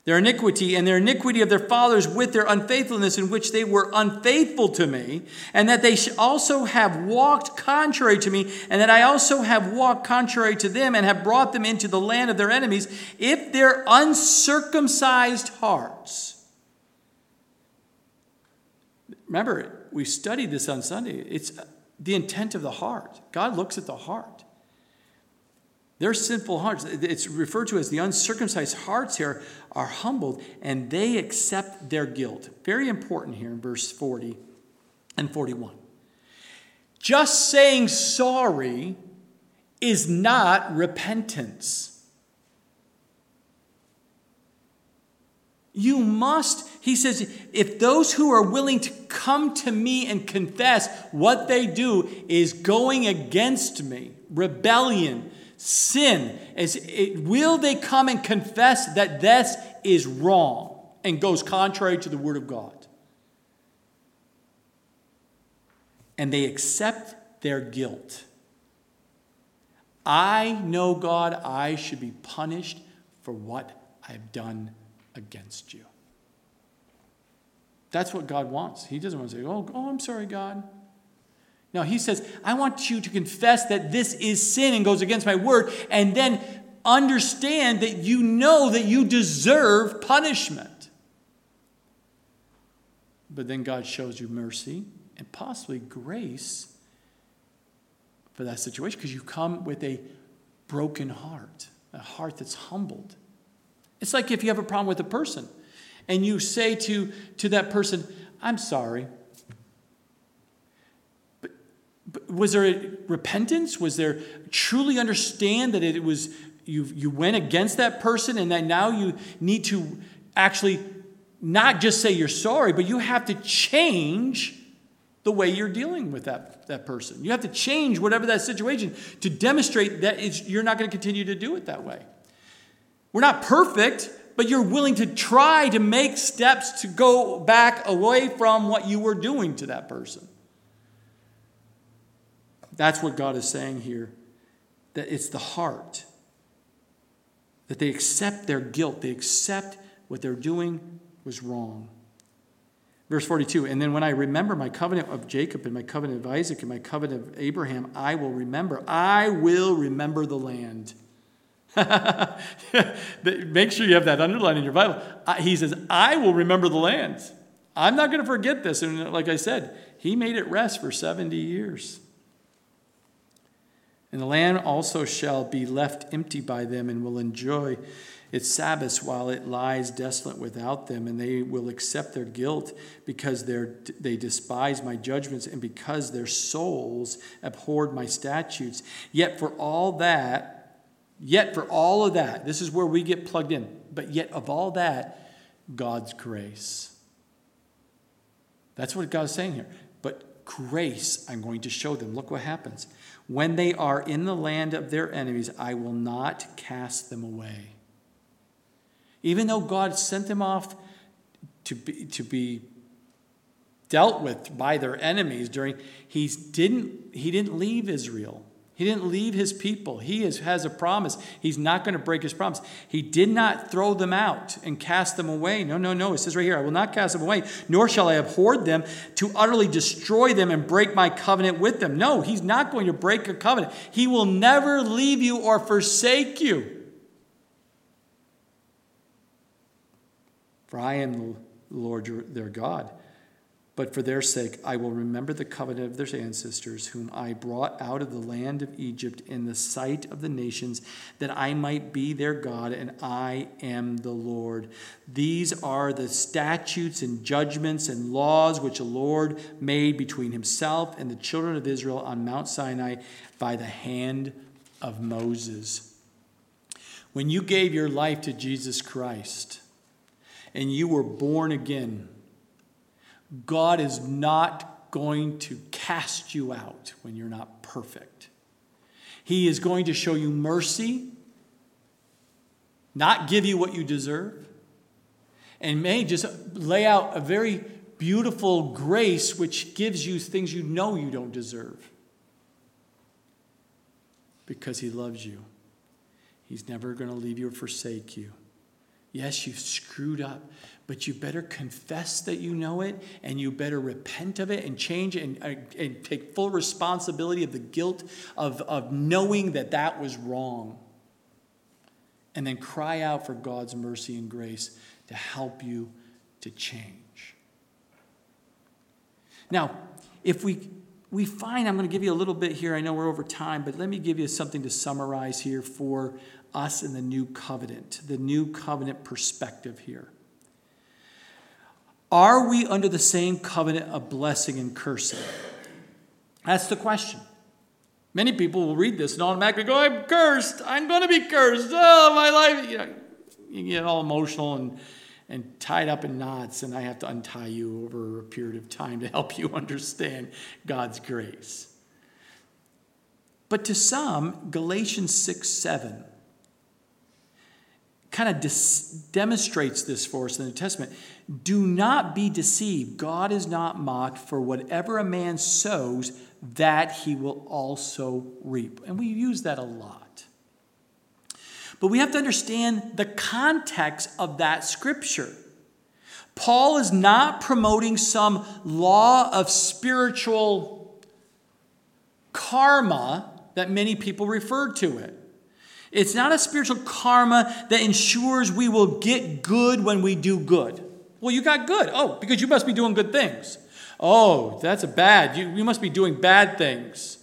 their iniquity and their iniquity of their fathers with their unfaithfulness in which they were unfaithful to me, and that they also have walked contrary to me, and that I also have walked contrary to them and have brought them into the land of their enemies, if their uncircumcised hearts. Remember, we studied this on Sunday. It's the intent of the heart. God looks at the heart. Their sinful hearts, it's referred to as the uncircumcised hearts here, are humbled and they accept their guilt. Very important here in verse 40 and 41. Just saying sorry is not repentance. You must, he says, if those who are willing to come to me and confess what they do is going against me, rebellion, sin is it, will they come and confess that this is wrong and goes contrary to the word of God? And they accept their guilt. I know, God, I should be punished for what I've done against you. That's what God wants. He doesn't want to say, Oh, oh I'm sorry, God. No, he says, I want you to confess that this is sin and goes against my word, and then understand that you know that you deserve punishment. But then God shows you mercy and possibly grace for that situation because you come with a broken heart, a heart that's humbled. It's like if you have a problem with a person and you say to, to that person, I'm sorry, was there repentance? Was there truly understand that it was you, you went against that person and that now you need to actually not just say you're sorry, but you have to change the way you're dealing with that, that person. You have to change whatever that situation to demonstrate that you're not going to continue to do it that way. We're not perfect, but you're willing to try to make steps to go back away from what you were doing to that person. That's what God is saying here. That it's the heart. That they accept their guilt, they accept what they're doing was wrong. Verse 42 And then when I remember my covenant of Jacob and my covenant of Isaac and my covenant of Abraham, I will remember. I will remember the land. <laughs> Make sure you have that underlined in your Bible. He says, I will remember the land. I'm not going to forget this. And like I said, he made it rest for 70 years. And the land also shall be left empty by them and will enjoy its Sabbaths while it lies desolate without them. And they will accept their guilt because they despise my judgments and because their souls abhorred my statutes. Yet for all that, yet for all of that, this is where we get plugged in. But yet of all that, God's grace. That's what God is saying here. But grace, I'm going to show them. Look what happens. When they are in the land of their enemies, I will not cast them away. Even though God sent them off to be, to be dealt with by their enemies during, he didn't, he didn't leave Israel. He didn't leave his people. He is, has a promise. He's not going to break his promise. He did not throw them out and cast them away. No, no, no. It says right here, I will not cast them away, nor shall I abhor them to utterly destroy them and break my covenant with them. No, he's not going to break a covenant. He will never leave you or forsake you. For I am the Lord their God but for their sake, I will remember the covenant of their ancestors, whom I brought out of the land of Egypt in the sight of the nations, that I might be their God, and I am the Lord. These are the statutes and judgments and laws which the Lord made between himself and the children of Israel on Mount Sinai by the hand of Moses. When you gave your life to Jesus Christ and you were born again, God is not going to cast you out when you're not perfect. He is going to show you mercy, not give you what you deserve, and may just lay out a very beautiful grace which gives you things you know you don't deserve because He loves you. He's never going to leave you or forsake you. Yes, you've screwed up, but you better confess that you know it and you better repent of it and change and, uh, and take full responsibility of the guilt of, of knowing that that was wrong. And then cry out for God's mercy and grace to help you to change. Now, if we we find, I'm going to give you a little bit here. I know we're over time, but let me give you something to summarize here for us in the new covenant, the new covenant perspective here. Are we under the same covenant of blessing and cursing? That's the question. Many people will read this and automatically go, I'm cursed. I'm going to be cursed. Oh, my life. You, know, you get all emotional and, and tied up in knots, and I have to untie you over a period of time to help <laughs> you understand God's grace. But to some, Galatians 6 7 kind of dis- demonstrates this for us in the New Testament. Do not be deceived. God is not mocked, for whatever a man sows, that he will also reap. And we use that a lot. But we have to understand the context of that scripture. Paul is not promoting some law of spiritual karma that many people refer to it. It's not a spiritual karma that ensures we will get good when we do good. Well, you got good. Oh, because you must be doing good things. Oh, that's a bad. You, you must be doing bad things.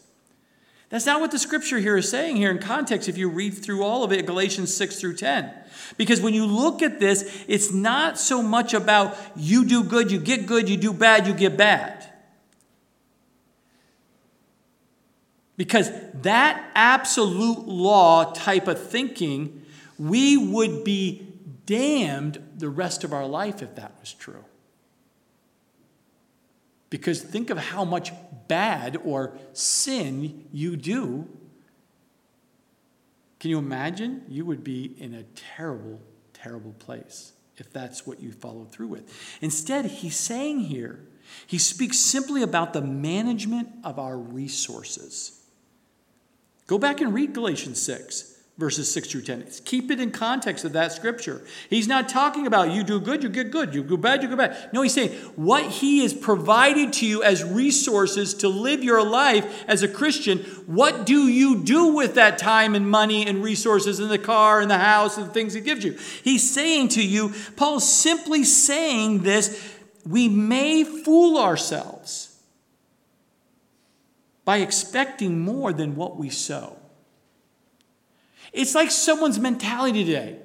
That's not what the scripture here is saying here in context if you read through all of it, Galatians 6 through 10. Because when you look at this, it's not so much about you do good, you get good, you do bad, you get bad. Because that absolute law type of thinking, we would be damned the rest of our life if that was true. Because think of how much bad or sin you do. Can you imagine? You would be in a terrible, terrible place if that's what you followed through with. Instead, he's saying here, he speaks simply about the management of our resources. Go back and read Galatians 6 verses 6 through 10. Keep it in context of that scripture. He's not talking about you do good, you get good, you do bad, you go bad. No, he's saying what he is provided to you as resources to live your life as a Christian, what do you do with that time and money and resources in the car and the house and the things he gives you? He's saying to you, Paul's simply saying this, we may fool ourselves by expecting more than what we sow. It's like someone's mentality today.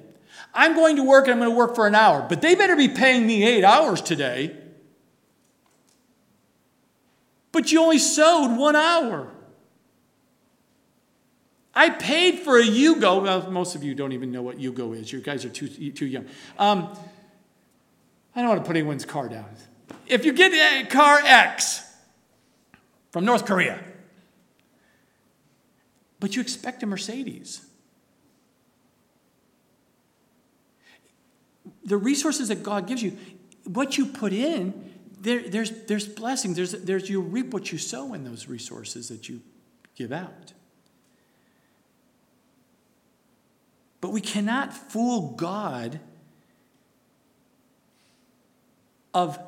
I'm going to work and I'm going to work for an hour, but they better be paying me eight hours today. But you only sowed one hour. I paid for a Yugo. Well, most of you don't even know what Yugo is. You guys are too, too young. Um, I don't want to put anyone's car down. If you get a car X from North Korea, but you expect a Mercedes, the resources that God gives you, what you put in, there, there's, there's blessings. There's, there's, you reap what you sow in those resources that you give out. But we cannot fool God of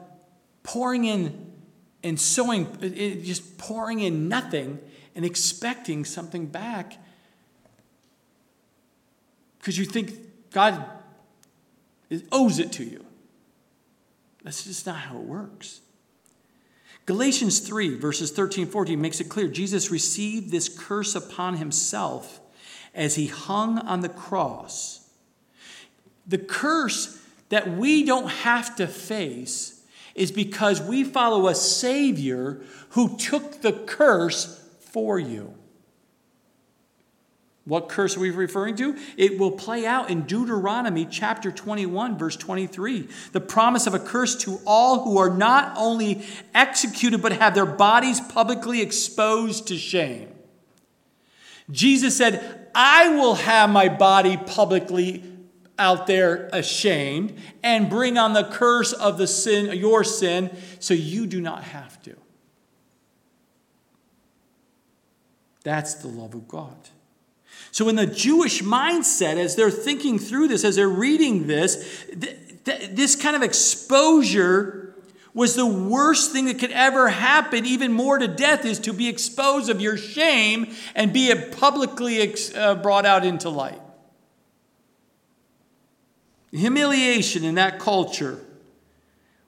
pouring in and sowing, eh, eh, just pouring in nothing and expecting something back because you think God owes it to you. That's just not how it works. Galatians 3, verses 13 14 makes it clear Jesus received this curse upon himself as he hung on the cross. The curse that we don't have to face is because we follow a Savior who took the curse for you. What curse are we referring to? It will play out in Deuteronomy chapter 21, verse 23. The promise of a curse to all who are not only executed, but have their bodies publicly exposed to shame. Jesus said, I will have my body publicly out there ashamed and bring on the curse of the sin, your sin, so you do not have to. That's the love of God. So, in the Jewish mindset, as they're thinking through this, as they're reading this, th- th- this kind of exposure was the worst thing that could ever happen, even more to death, is to be exposed of your shame and be publicly ex- uh, brought out into light. Humiliation in that culture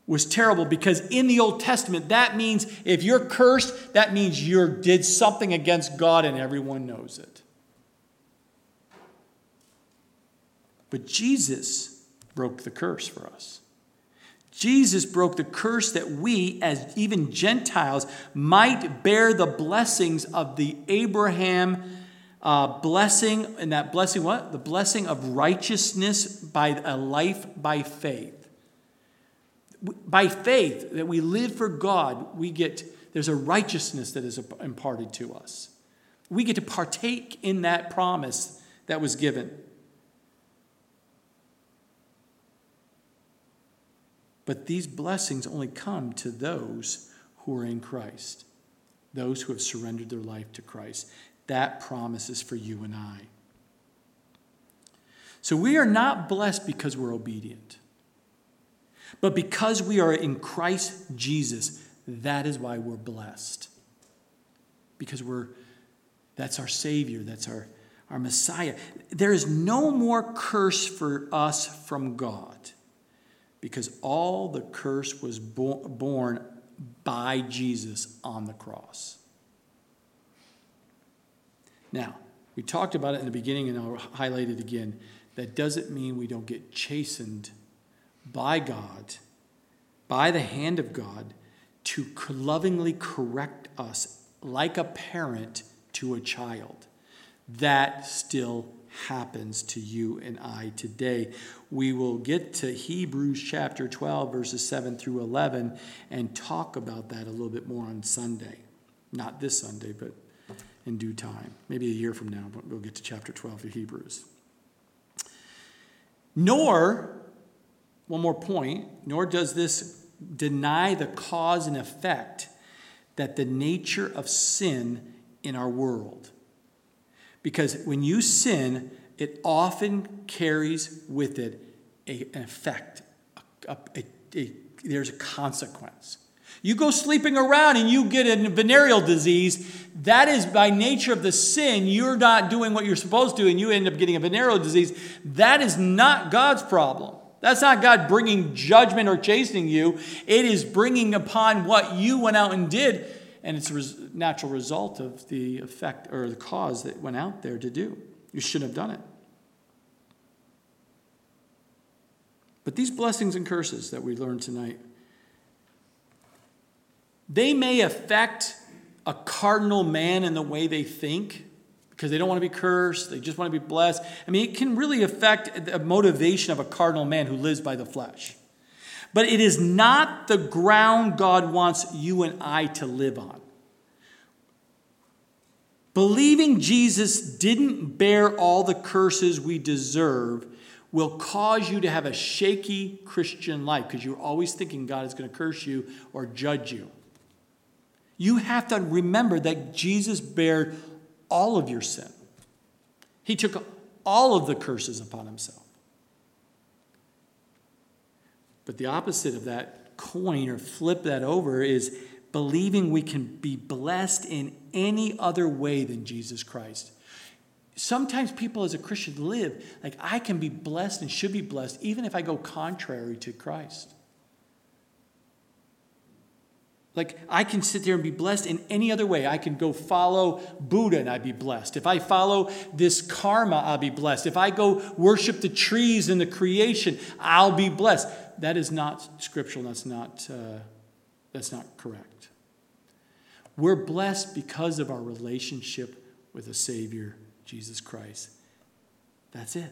was terrible because in the Old Testament, that means if you're cursed, that means you did something against God and everyone knows it. But Jesus broke the curse for us. Jesus broke the curse that we, as even Gentiles, might bear the blessings of the Abraham uh, blessing, and that blessing, what? The blessing of righteousness by a life by faith. By faith, that we live for God, we get, there's a righteousness that is imparted to us. We get to partake in that promise that was given. But these blessings only come to those who are in Christ, those who have surrendered their life to Christ. That promise is for you and I. So we are not blessed because we're obedient, but because we are in Christ Jesus. That is why we're blessed. Because we're that's our Savior, that's our, our Messiah. There is no more curse for us from God because all the curse was bo- by Jesus on the cross. Now, we talked about it in the beginning and I'll highlight it again. That doesn't mean we don't get chastened by God, by the hand of God, to lovingly correct us like a parent to a child. That still happens to you and I today. We will get to Hebrews chapter 12, verses 7 through 11, and talk about that a little bit more on Sunday. Not this Sunday, but in due time. Maybe a year from now, but we'll get to chapter 12 of Hebrews. Nor, one more point, nor does this deny the cause and effect that the nature of sin in our world because when you sin, it often carries with it a, an effect. A, a, there's a consequence. You go sleeping around and you get a venereal disease, that is by nature of the sin. You're not doing what you're supposed to, and you end up getting a venereal disease. That is not God's problem. That's not God bringing judgment or chastening you. It is bringing upon what you went out and did and it's a natural result of the effect or the cause that went out there to do. You shouldn't have done it. But these blessings and curses that we learned tonight, they may affect a cardinal man in the way they think because they don't want to be cursed, they just want to be blessed. I mean, it can really affect the motivation of a cardinal man who lives by the flesh. But it is not the ground God wants you and I to live on. Believing Jesus didn't bear all the curses we deserve will cause you to have a shaky Christian life because you're always thinking God is going to curse you or judge you. You have to remember that Jesus bared all of your sin, He took all of the curses upon Himself. But the opposite of that coin or flip that over is believing we can be blessed in any other way than Jesus Christ. Sometimes people as a Christian live like I can be blessed and should be blessed even if I go contrary to Christ. Like I can sit there and be blessed in any other way. I can go follow Buddha and I'd be blessed. If I follow this karma, I'll be blessed. If I go worship the trees and the creation, I'll be blessed. That is not scriptural. That's not, uh, that's not correct. We're blessed because of our relationship with the Savior Jesus Christ. That's it.